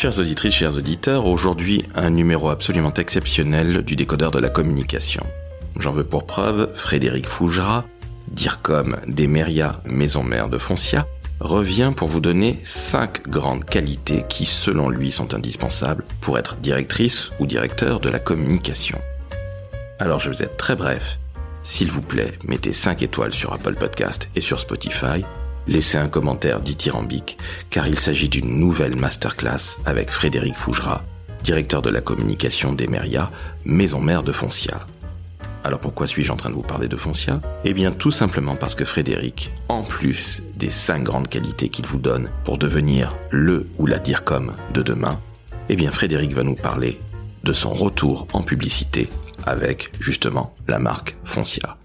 Chères auditrices, chers auditeurs, aujourd'hui un numéro absolument exceptionnel du décodeur de la communication. J'en veux pour preuve Frédéric Fougera, DIRCOM d'Emeria, maison mère de Foncia, revient pour vous donner cinq grandes qualités qui, selon lui, sont indispensables pour être directrice ou directeur de la communication. Alors je vais être très bref. S'il vous plaît, mettez 5 étoiles sur Apple Podcast et sur Spotify. Laissez un commentaire dithyrambique, car il s'agit d'une nouvelle masterclass avec Frédéric Fougera, directeur de la communication d'Emeria, maison mère de Foncia. Alors pourquoi suis-je en train de vous parler de Foncia? Eh bien tout simplement parce que Frédéric, en plus des 5 grandes qualités qu'il vous donne pour devenir le ou la DIRCOM de demain, eh bien Frédéric va nous parler de son retour en publicité avec justement la marque Foncia.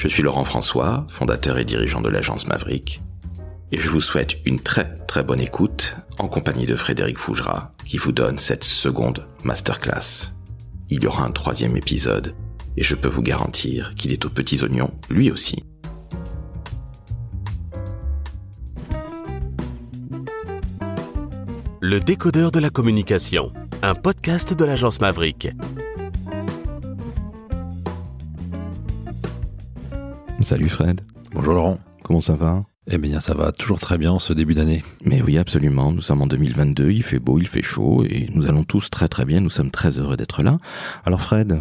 Je suis Laurent François, fondateur et dirigeant de l'agence Maverick, et je vous souhaite une très très bonne écoute en compagnie de Frédéric Fougera qui vous donne cette seconde masterclass. Il y aura un troisième épisode et je peux vous garantir qu'il est aux petits oignons lui aussi. Le décodeur de la communication, un podcast de l'agence Maverick. Salut Fred. Bonjour Laurent. Comment ça va? Eh bien, ça va toujours très bien ce début d'année. Mais oui, absolument. Nous sommes en 2022, il fait beau, il fait chaud, et nous allons tous très très bien. Nous sommes très heureux d'être là. Alors Fred,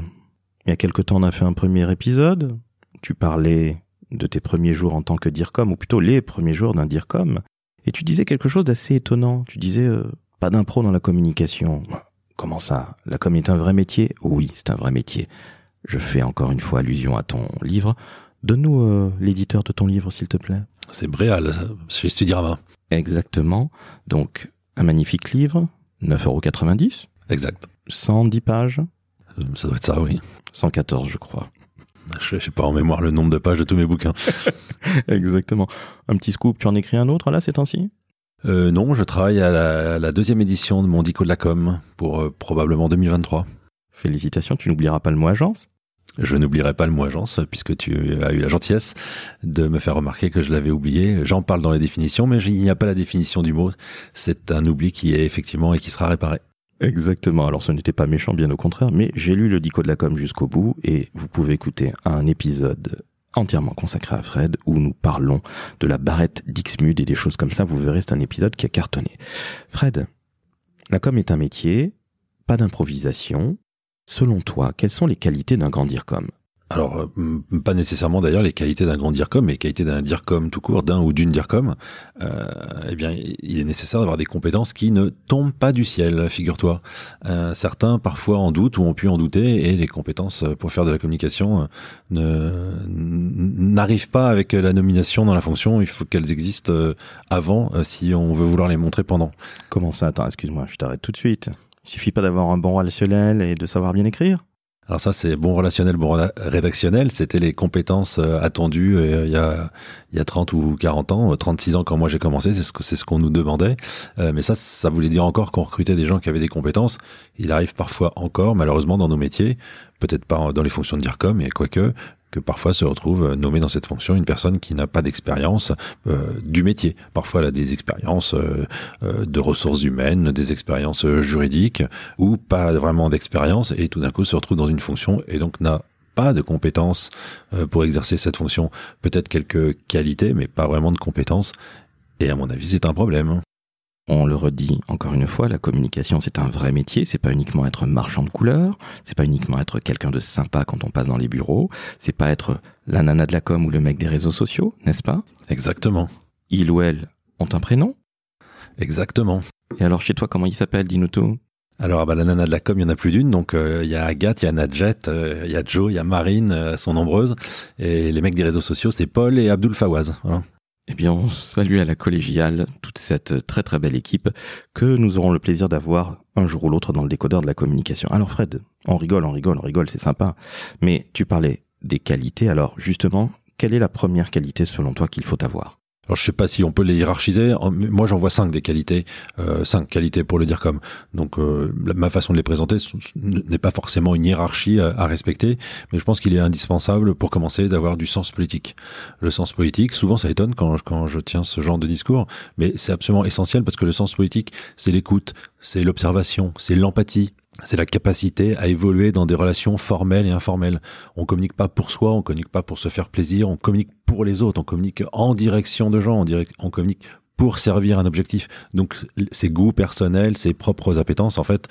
il y a quelque temps, on a fait un premier épisode. Tu parlais de tes premiers jours en tant que DIRCOM, ou plutôt les premiers jours d'un DIRCOM. Et tu disais quelque chose d'assez étonnant. Tu disais, euh, pas d'impro dans la communication. Comment ça? La com est un vrai métier? Oui, c'est un vrai métier. Je fais encore une fois allusion à ton livre. Donne-nous euh, l'éditeur de ton livre, s'il te plaît. C'est Bréal, chez Studirama. Exactement. Donc, un magnifique livre, 9,90€. Exact. 110 pages. Euh, Ça doit être ça, oui. 114, je crois. Je n'ai pas en mémoire le nombre de pages de tous mes bouquins. Exactement. Un petit scoop, tu en écris un autre là ces temps-ci? Euh, non, je travaille à la, à la deuxième édition de mon Dico de la com pour euh, probablement 2023. Félicitations, tu n'oublieras pas le mot agence Je n'oublierai pas le mot agence puisque tu as eu la gentillesse de me faire remarquer que je l'avais oublié. J'en parle dans les définitions, mais il n'y a pas la définition du mot. C'est un oubli qui est effectivement et qui sera réparé. Exactement. Alors ce n'était pas méchant, bien au contraire, mais j'ai lu le dico de la com jusqu'au bout et vous pouvez écouter un épisode entièrement consacré à Fred où nous parlons de la barrette d'Ixmude et des choses comme ça. Vous verrez, c'est un épisode qui a cartonné. Fred, la com est un métier, pas d'improvisation. Selon toi, quelles sont les qualités d'un grand DIRCOM? Alors, euh, pas nécessairement d'ailleurs les qualités d'un grand DIRCOM, mais les qualités d'un DIRCOM tout court, d'un ou d'une DIRCOM. Euh, eh bien, il est nécessaire d'avoir des compétences qui ne tombent pas du ciel, figure-toi. Euh, certains, parfois, en doutent ou ont pu en douter, et les compétences pour faire de la communication euh, n'arrivent pas avec la nomination dans la fonction. Il faut qu'elles existent avant si on veut vouloir les montrer pendant. Comment ça? Attends, excuse-moi, je t'arrête tout de suite. Il suffit pas d'avoir un bon relationnel et de savoir bien écrire Alors ça, c'est bon relationnel, bon rédactionnel. C'était les compétences euh, attendues euh, il y a il y a 30 ou 40 ans, euh, 36 ans quand moi j'ai commencé. C'est ce ce qu'on nous demandait. Euh, mais ça, ça voulait dire encore qu'on recrutait des gens qui avaient des compétences. Il arrive parfois encore, malheureusement, dans nos métiers, peut-être pas dans les fonctions de DIRCOM, mais quoique que parfois se retrouve nommée dans cette fonction une personne qui n'a pas d'expérience euh, du métier. Parfois, elle a des expériences euh, euh, de ressources humaines, des expériences juridiques, ou pas vraiment d'expérience, et tout d'un coup se retrouve dans une fonction et donc n'a pas de compétences pour exercer cette fonction. Peut-être quelques qualités, mais pas vraiment de compétences. Et à mon avis, c'est un problème. On le redit encore une fois, la communication c'est un vrai métier, c'est pas uniquement être marchand de couleurs, c'est pas uniquement être quelqu'un de sympa quand on passe dans les bureaux, c'est pas être la nana de la com ou le mec des réseaux sociaux, n'est-ce pas? Exactement. Il ou elle ont un prénom? Exactement. Et alors chez toi comment il s'appelle, dis-nous tout Alors, ah bah, la nana de la com, il y en a plus d'une. Donc, euh, il y a Agathe, il y a Nadjet, euh, il y a Joe, il y a Marine, euh, elles sont nombreuses. Et les mecs des réseaux sociaux, c'est Paul et Abdul Fawaz. Voilà. Eh bien, on salue à la collégiale toute cette très très belle équipe que nous aurons le plaisir d'avoir un jour ou l'autre dans le décodeur de la communication. Alors Fred, on rigole, on rigole, on rigole, c'est sympa. Mais tu parlais des qualités. Alors justement, quelle est la première qualité selon toi qu'il faut avoir? Alors je sais pas si on peut les hiérarchiser. Moi j'en vois cinq des qualités, euh, cinq qualités pour le dire comme. Donc euh, ma façon de les présenter n'est pas forcément une hiérarchie à, respecter, mais je pense qu'il est indispensable pour commencer d'avoir du sens politique. Le sens politique, souvent ça étonne quand, quand je tiens ce genre de discours, mais c'est absolument essentiel parce que le sens politique, c'est l'écoute, c'est l'observation, c'est l'empathie, c'est la capacité à évoluer dans des relations formelles et informelles. On communique pas pour soi, on communique pas pour se faire plaisir, on communique pour les autres, on communique en direction de gens, on, on communique pour servir un objectif. Donc, ses goûts personnels, ses propres appétences, en fait,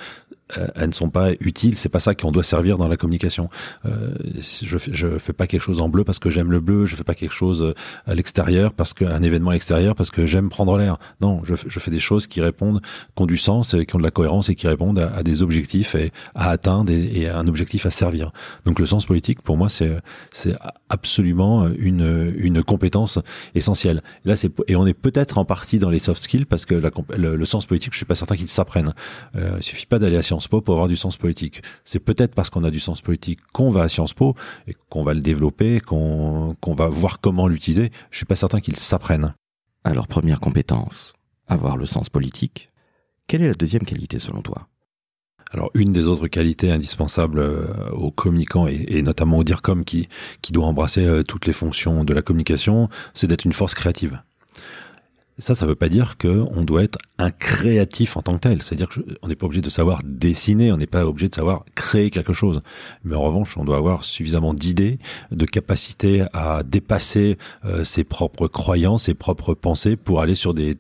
elles ne sont pas utiles. C'est pas ça qu'on doit servir dans la communication. Euh, je fais, je fais pas quelque chose en bleu parce que j'aime le bleu. Je fais pas quelque chose euh, à l'extérieur parce qu'un événement à l'extérieur parce que j'aime prendre l'air. Non, je, je, fais des choses qui répondent, qui ont du sens, et qui ont de la cohérence et qui répondent à, des objectifs et à atteindre et, à un objectif à servir. Donc le sens politique, pour moi, c'est c'est absolument une une compétence essentielle. Là, c'est et on est peut-être en partie dans les soft skills parce que la, le, sens politique, je suis pas certain qu'il s'apprenne. Euh, il suffit pas d'aller à Sciences Po pour avoir du sens politique. C'est peut-être parce qu'on a du sens politique qu'on va à Sciences Po et qu'on va le développer, qu'on va voir comment l'utiliser. Je suis pas certain qu'il s'apprenne. Alors première compétence, avoir le sens politique. Quelle est la deuxième qualité selon toi? Alors une des autres qualités indispensables euh, aux communicants et, notamment au DIRCOM qui, qui doit embrasser euh, toutes les fonctions de la communication, c'est d'être une force créative. Ça, ça veut pas dire qu'on doit être un créatif en tant que tel. C'est-à-dire qu'on n'est pas obligé de savoir dessiner, on n'est pas obligé de savoir créer quelque chose. Mais en revanche, on doit avoir suffisamment d'idées, de capacité à dépasser euh, ses propres croyances, ses propres pensées pour aller sur des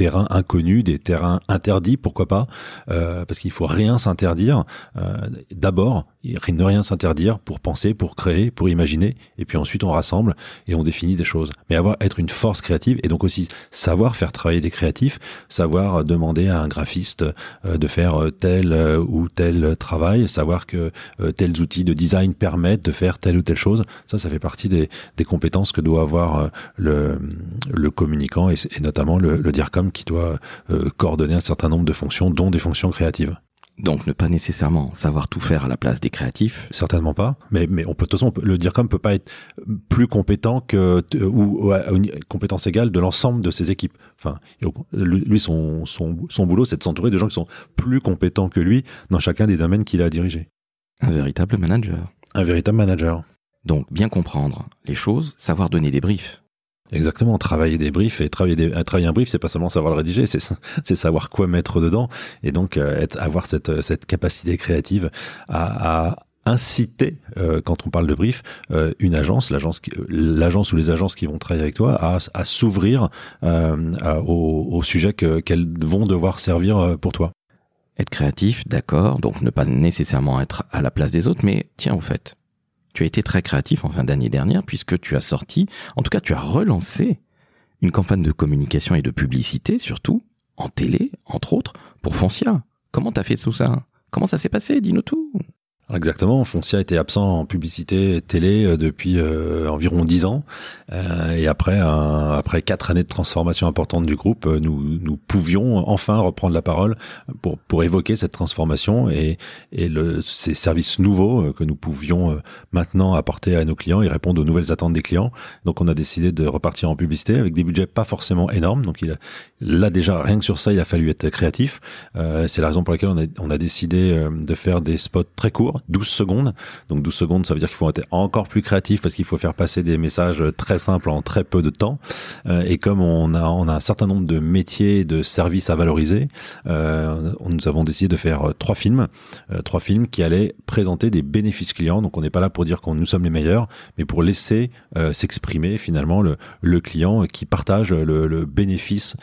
terrains inconnus, des terrains interdits, pourquoi pas euh, Parce qu'il faut rien s'interdire. Euh, D'abord, ne rien s'interdire pour penser, pour créer, pour imaginer, et puis ensuite on rassemble et on définit des choses. Mais avoir être une force créative et donc aussi savoir faire travailler des créatifs, savoir demander à un graphiste euh, de faire euh, tel ou tel travail, savoir que tels outils de design permettent de faire telle ou telle chose. Ça, ça fait partie des, des compétences que doit avoir le, le communicant et, notamment le, le DIRCOM qui doit coordonner un certain nombre de fonctions, dont des fonctions créatives. Donc ne pas nécessairement savoir tout faire à la place des créatifs. Certainement pas. Mais mais on peut de toute façon le dire comme peut pas être plus compétent que ou, à une compétence égale de l'ensemble de ses équipes. Enfin lui son son son boulot c'est de s'entourer de gens qui sont plus compétents que lui dans chacun des domaines qu'il a à diriger. Un véritable manager. Un véritable manager. Donc bien comprendre les choses, savoir donner des briefs. Exactement, travailler des briefs et travailler, des, euh, travailler un brief, c'est pas seulement savoir le rédiger, c'est savoir quoi mettre dedans et donc euh, être, avoir cette cette capacité créative à, à inciter euh, quand on parle de brief une agence, l'agence l'agence ou les agences qui vont travailler avec toi à, à s'ouvrir au, au, sujet qu'elles vont devoir servir pour toi. Être créatif, d'accord, donc ne pas nécessairement être à la place des autres, mais tiens au fait, tu as été très créatif en fin d'année dernière puisque tu as sorti, en tout cas tu as relancé une campagne de communication et de publicité surtout, en télé, entre autres, pour Foncia. Comment t'as fait tout ça? Comment ça s'est passé? Dis-nous tout. Exactement, Foncia était absent en publicité télé euh, depuis euh, environ dix ans, euh, et après après quatre années de transformation importante du groupe, nous nous pouvions enfin reprendre la parole pour pour évoquer cette transformation et et le, ces services nouveaux que nous pouvions maintenant apporter à nos clients et répondre aux nouvelles attentes des clients. Donc on a décidé de repartir en publicité avec des budgets pas forcément énormes. Donc il a, là déjà rien que sur ça il a fallu être créatif. C'est la raison pour laquelle on a on a décidé de faire des spots très courts 12 secondes. Donc 12 secondes, ça veut dire qu'il faut être encore plus créatif parce qu'il faut faire passer des messages très simples en très peu de temps. Euh, et comme on a, un certain nombre de métiers, de services à valoriser, euh, nous avons décidé de faire euh, trois films, trois films qui allaient présenter des bénéfices clients. Donc on n'est pas là pour dire qu'on nous sommes les meilleurs, mais pour laisser s'exprimer finalement le, client qui partage le, bénéfice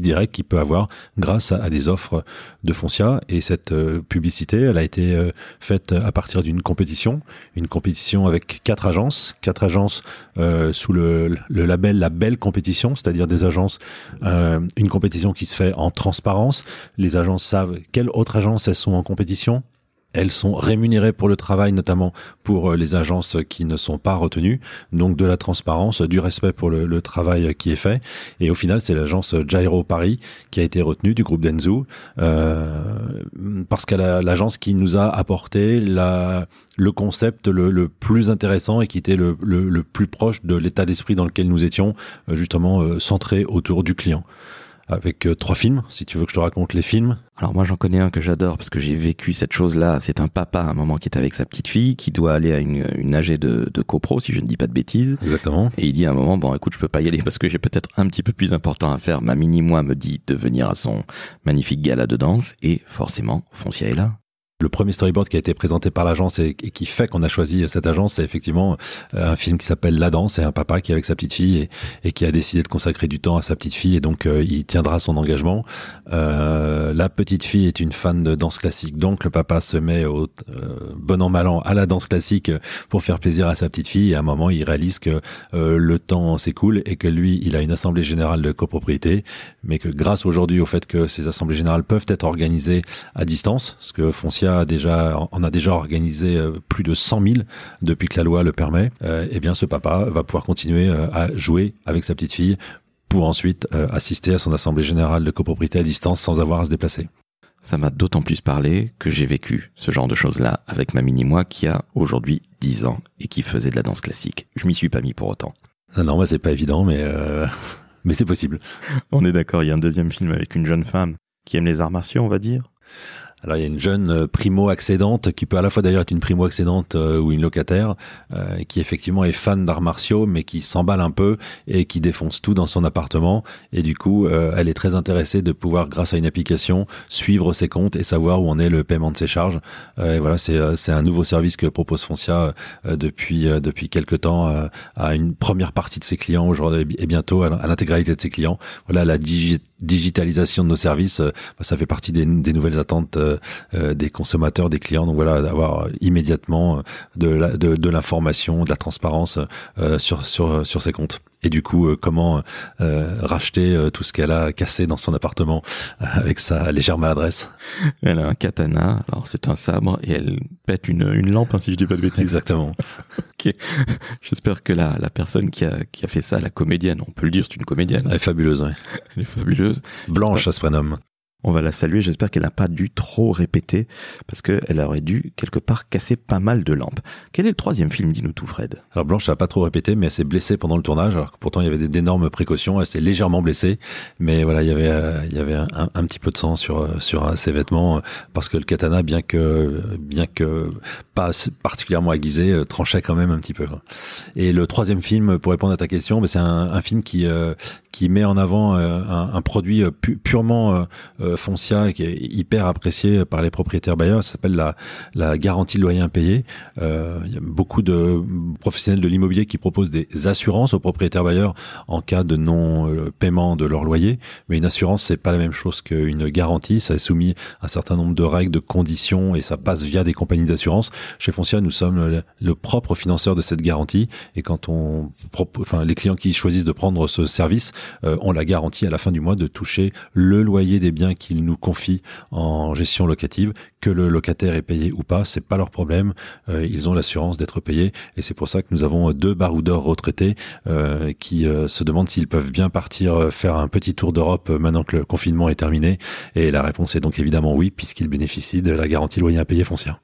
direct qu'il peut avoir grâce à, à, des offres de Foncia et cette publicité elle a été euh, faite à partir d'une compétition, une compétition avec quatre agences, quatre agences euh, sous le, label La Belle Compétition, c'est-à-dire des agences, euh, une compétition qui se fait en transparence. Les agences savent quelles autres agences elles sont en compétition, elles sont rémunérées pour le travail, notamment pour les agences qui ne sont pas retenues. Donc de la transparence, du respect pour le, le travail qui est fait. Et au final, c'est l'agence Gyro Paris qui a été retenue du groupe Denzu euh, parce qu'elle a l'agence qui nous a apporté le concept le, le, plus intéressant et qui était le, le, le plus proche de l'état d'esprit dans lequel nous étions, euh, justement euh, centré autour du client avec euh, trois films, si tu veux que je te raconte les films. Alors moi j'en connais un que j'adore parce que j'ai vécu cette chose-là. C'est un papa à un moment qui est avec sa petite fille qui doit aller à une, une AG de, de copro si je ne dis pas de bêtises. Exactement. Et il dit à un moment bon écoute je peux pas y aller parce que j'ai peut-être un petit peu plus important à faire. Ma mini moi me dit de venir à son magnifique gala de danse et forcément Foncia est là. Le premier storyboard qui a été présenté par l'agence et, qui fait qu'on a choisi cette agence, c'est effectivement euh, un film qui s'appelle La Danse. C'est un papa qui est avec sa petite fille et, et, qui a décidé de consacrer du temps à sa petite fille et donc euh, il tiendra son engagement. Euh, la petite fille est une fan de danse classique, donc le papa se met au bon an mal an à la danse classique pour faire plaisir à sa petite fille. Et à un moment, il réalise que le temps s'écoule et que lui, il a une assemblée générale de copropriété, mais que grâce aujourd'hui au fait que ces assemblées générales peuvent être organisées à distance, ce que Foncia a déjà, on a déjà organisé euh, plus de 100 000 depuis que la loi le permet. Euh, eh bien, ce papa va pouvoir continuer euh, à jouer avec sa petite fille pour ensuite assister à son assemblée générale de copropriété à distance sans avoir à se déplacer. Ça m'a d'autant plus parlé que j'ai vécu ce genre de choses-là avec ma mini-moi qui a aujourd'hui 10 ans et qui faisait de la danse classique. Je m'y suis pas mis pour autant. Non, non, bah, c'est pas évident, mais, euh... mais c'est possible. On est d'accord, il y a un deuxième film avec une jeune femme qui aime les arts martiaux, on va dire. Alors il y a une jeune euh, primo-accédante qui peut à la fois d'ailleurs être une primo-accédante euh, ou une locataire euh, qui effectivement est fan d'arts martiaux mais qui s'emballe un peu et qui défonce tout dans son appartement et du coup euh, elle est très intéressée de pouvoir grâce à une application suivre ses comptes et savoir où en est le paiement de ses charges. et voilà c'est c'est un nouveau service que propose Foncia depuis depuis quelques temps à une première partie de ses clients aujourd'hui et bientôt à l'intégralité de ses clients. Voilà la digitalisation de nos services, ça fait partie des, nouvelles attentes euh, des consommateurs, des clients. Donc voilà, d'avoir immédiatement de, l'information, de la transparence euh, sur ses comptes et du coup euh, comment euh, racheter tout ce qu'elle a cassé dans son appartement avec sa légère maladresse? Elle a un katana, alors c'est un sabre et elle pète une, une lampe hein, si je dis pas de bêtises. Exactement. ok. J'espère que la, la personne qui a, qui a fait ça, la comédienne, on peut le dire, c'est une comédienne. Elle est fabuleuse, oui. Elle est fabuleuse. Blanche, ça se prénomme on va la saluer. J'espère qu'elle n'a pas dû trop répéter parce qu'elle aurait dû quelque part casser pas mal de lampes. Quel est le troisième film Dis-nous tout, Fred? Alors Blanche n'a pas trop répété, mais elle s'est blessée pendant le tournage. Alors que pourtant il y avait d'énormes précautions. Elle s'est légèrement blessée, mais voilà, il y avait euh, un, petit peu de sang sur euh, sur ses vêtements parce que le katana, bien que pas particulièrement aiguisé, tranchait quand même un petit peu. Et le troisième film, pour répondre à ta question, c'est un, film qui met en avant un produit purement foncia qui est hyper apprécié par les propriétaires bailleurs. Ça s'appelle la, la garantie de loyer impayé. Euh, il y a beaucoup de professionnels de l'immobilier qui proposent des assurances aux propriétaires bailleurs en cas de non-paiement de leur loyer. Mais une assurance, c'est pas la même chose qu'une garantie. Ça est soumis à un certain nombre de règles, de conditions et ça passe via des compagnies d'assurance. Chez Foncia, nous sommes le, propre financeur de cette garantie. Et quand on, enfin, les clients qui choisissent de prendre ce service, euh, ont la garantie à la fin du mois de toucher le loyer des biens qu'ils nous confient en gestion locative, que le locataire est payé ou pas, c'est pas leur problème. Euh, ils ont l'assurance d'être payés et c'est pour ça que nous avons deux baroudeurs retraités euh, qui euh, se demandent s'ils peuvent bien partir faire un petit tour d'Europe maintenant que le confinement est terminé. Et la réponse est donc évidemment oui, puisqu'ils bénéficient de la garantie loyer impayé foncière.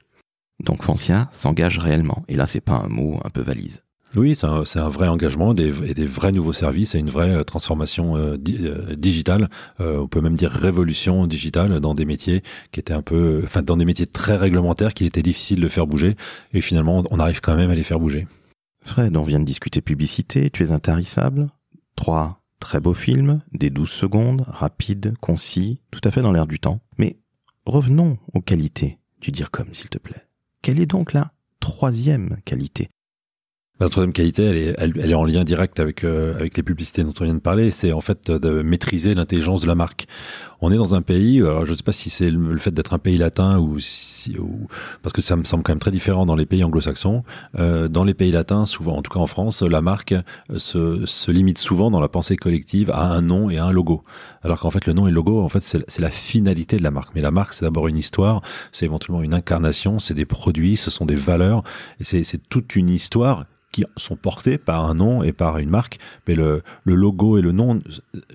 Donc Foncia s'engage réellement. Et là, c'est pas un mot un peu valise. Oui, c'est un, vrai engagement et des vrais nouveaux services et une vraie euh, transformation euh, euh, digitale. on peut même dire révolution digitale dans des métiers qui étaient un peu, enfin dans des métiers très réglementaires qu'il était difficile de faire bouger. Et finalement, on arrive quand même à les faire bouger. Fred, on vient de discuter publicité. Tu es intarissable. Trois très beaux films, des 12 secondes, rapides, concis, tout à fait dans l'air du temps. Mais revenons aux qualités du dire comme, s'il te plaît. Quelle est donc la troisième qualité? La troisième qualité, elle est, elle, est en lien direct avec euh, avec les publicités dont on vient de parler. C'est en fait de maîtriser l'intelligence de la marque. On est dans un pays, alors je ne sais pas si c'est le, fait d'être un pays latin ou, si, ou parce que ça me semble quand même très différent dans les pays anglo-saxons. Euh, dans les pays latins, souvent, en tout cas en France, la marque se, se limite souvent dans la pensée collective à un nom et à un logo. Alors qu'en fait, le nom et le logo, en fait, c'est la finalité de la marque. Mais la marque, c'est d'abord une histoire, c'est éventuellement une incarnation, c'est des produits, ce sont des valeurs, et c'est toute une histoire qui sont portés par un nom et par une marque, mais le, le logo et le nom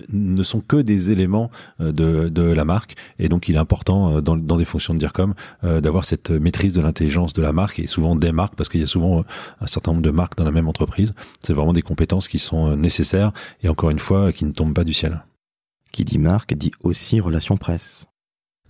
ne sont que des éléments euh, de, de la marque, et donc il est important euh, dans, dans des fonctions de DIRCOM euh, d'avoir cette maîtrise de l'intelligence de la marque, et souvent des marques, parce qu'il y a souvent un certain nombre de marques dans la même entreprise. C'est vraiment des compétences qui sont nécessaires, et encore une fois, qui ne tombent pas du ciel. Qui dit marque dit aussi relation presse.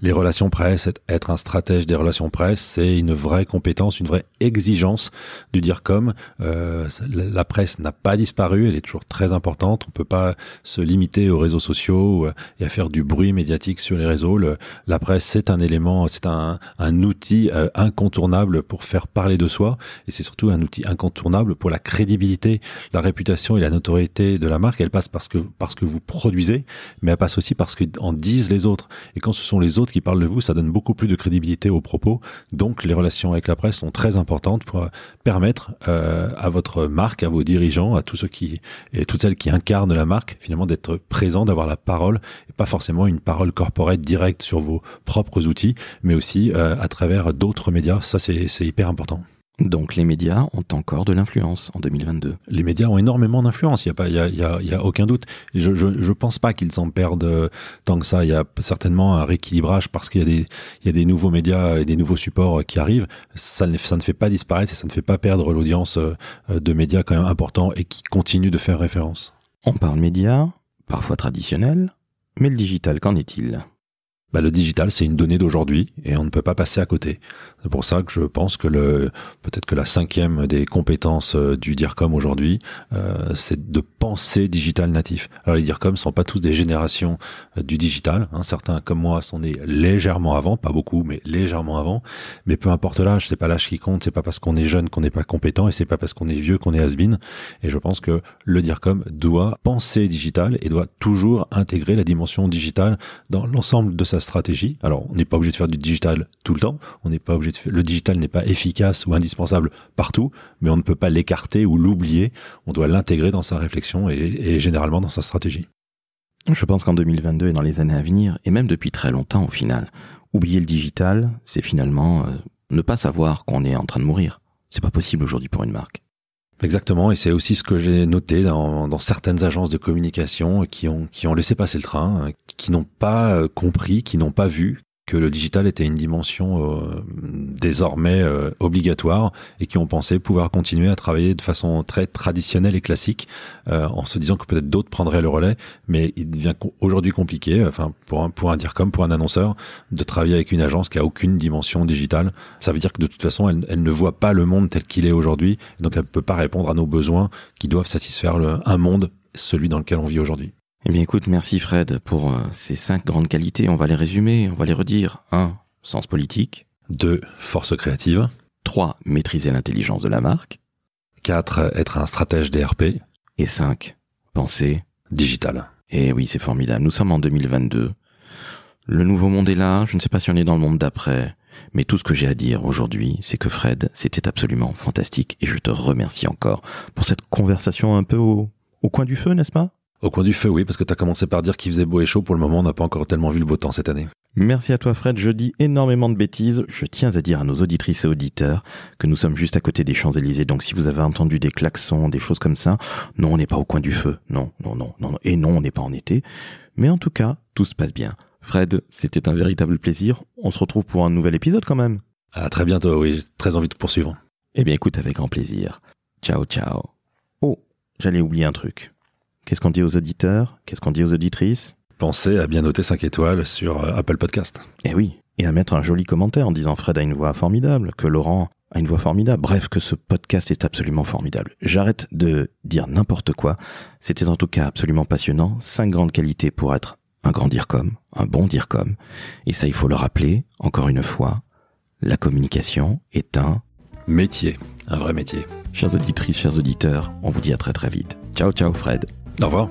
Les relations presse, être un stratège des relations presse, c'est une vraie compétence, une vraie exigence du dire comme. Euh, la presse n'a pas disparu, elle est toujours très importante. On peut pas se limiter aux réseaux sociaux euh, et à faire du bruit médiatique sur les réseaux. la presse, c'est un élément, c'est un, outil euh, incontournable pour faire parler de soi et c'est surtout un outil incontournable pour la crédibilité, la réputation et la notoriété de la marque. Elle passe parce que parce que vous produisez, mais elle passe aussi parce que en disent les autres. Et quand ce sont les autres qui parlent de vous, ça donne beaucoup plus de crédibilité aux propos. Donc les relations avec la presse sont très importantes pour euh, permettre euh, à votre marque, à vos dirigeants, à tous ceux qui et toutes celles qui incarnent la marque, finalement d'être présents, d'avoir la parole et pas forcément une parole corporate directe sur vos propres outils, mais aussi euh, à travers d'autres médias. Ça c'est hyper important. Donc les médias ont encore de l'influence en 2022. Les médias ont énormément d'influence, il y a pas, y a, y a, y a aucun doute. Je, je, je pense pas qu'ils en perdent euh, tant que ça. Il y a certainement un rééquilibrage parce qu'il y a des, il y a des nouveaux médias et des nouveaux supports qui arrivent. Ça ne, ça ne fait pas disparaître et ça ne fait pas perdre l'audience euh, de médias quand même importants et qui continuent de faire référence. On parle médias, parfois traditionnels, mais le digital, qu'en est-il? Bah, le digital, c'est une donnée d'aujourd'hui et on ne peut pas passer à côté. C'est pour ça que je pense que le peut-être que la cinquième des compétences euh, du DIRCOM aujourd'hui, euh, c'est de penser digital natif. Alors les DIRCOM sont pas tous des générations euh, du digital. Hein. Certains comme moi sont nés légèrement avant, pas beaucoup, mais légèrement avant. Mais peu importe l'âge, c'est pas l'âge qui compte. C'est pas parce qu'on est jeune qu'on n'est pas compétent et c'est pas parce qu'on est vieux qu'on est has-been. Et je pense que le DIRCOM doit penser digital et doit toujours intégrer la dimension digitale dans l'ensemble de sa stratégie. Alors, on n'est pas obligé de faire du digital tout le temps. On n'est pas obligé de faire, le digital n'est pas efficace ou indispensable partout, mais on ne peut pas l'écarter ou l'oublier. On doit l'intégrer dans sa réflexion et, généralement dans sa stratégie. Je pense qu'en 2022 et dans les années à venir, et même depuis très longtemps au final, oublier le digital, c'est finalement euh, ne pas savoir qu'on est en train de mourir. C'est pas possible aujourd'hui pour une marque. Exactement, et c'est aussi ce que j'ai noté dans, dans, certaines agences de communication qui ont qui ont laissé passer le train, qui n'ont pas euh, compris, qui n'ont pas vu que le digital était une dimension euh, désormais euh, obligatoire et qui ont pensé pouvoir continuer à travailler de façon très traditionnelle et classique euh, en se disant que peut-être d'autres prendraient le relais. Mais il devient aujourd'hui compliqué enfin pour un pour un dire comme pour un annonceur de travailler avec une agence qui a aucune dimension digitale. Ça veut dire que de toute façon elle, elle ne voit pas le monde tel qu'il est aujourd'hui. Donc elle peut pas répondre à nos besoins qui doivent satisfaire le, un monde celui dans lequel on vit aujourd'hui eh bien écoute, merci Fred pour euh, ces cinq grandes qualités. On va les résumer, on va les redire. 1. Sens politique. 2. Force créative. 3. Maîtriser l'intelligence de la marque. 4. Être un stratège DRP. Et 5. Penser digital. Eh oui, c'est formidable. Nous sommes en 2022. Le nouveau monde est là. Je ne sais pas si on est dans le monde d'après. Mais tout ce que j'ai à dire aujourd'hui, c'est que Fred, c'était absolument fantastique. Et je te remercie encore pour cette conversation un peu au, au coin du feu, n'est-ce pas? Au coin du feu, oui, parce que tu as commencé par dire qu'il faisait beau et chaud. Pour le moment, on n'a pas encore tellement vu le beau temps cette année. Merci à toi Fred, je dis énormément de bêtises. Je tiens à dire à nos auditrices et auditeurs que nous sommes juste à côté des Champs-Élysées. Donc si vous avez entendu des klaxons, des choses comme ça, non, on n'est pas au coin du feu. Non, non, non, non. Et non, on n'est pas en été. Mais en tout cas, tout se passe bien. Fred, c'était un véritable plaisir. On se retrouve pour un nouvel épisode quand même. À très bientôt, oui. J'ai très envie de poursuivre. Eh bien écoute, avec grand plaisir. Ciao, ciao. Oh, j'allais oublier un truc. Qu'est-ce qu'on dit aux auditeurs? Qu'est-ce qu'on dit aux auditrices? Pensez à bien noter 5 étoiles sur euh, Apple Podcast. Eh oui, et à mettre un joli commentaire en disant Fred a une voix formidable, que Laurent a une voix formidable, bref, que ce podcast est absolument formidable. J'arrête de dire n'importe quoi. C'était en tout cas absolument passionnant. Cinq grandes qualités pour être un grand dire comme, un bon dire comme. Et ça, il faut le rappeler, encore une fois, la communication est un métier, un vrai métier. Chers auditrices, chers auditeurs, on vous dit à très très vite. Ciao, ciao Fred. Au revoir.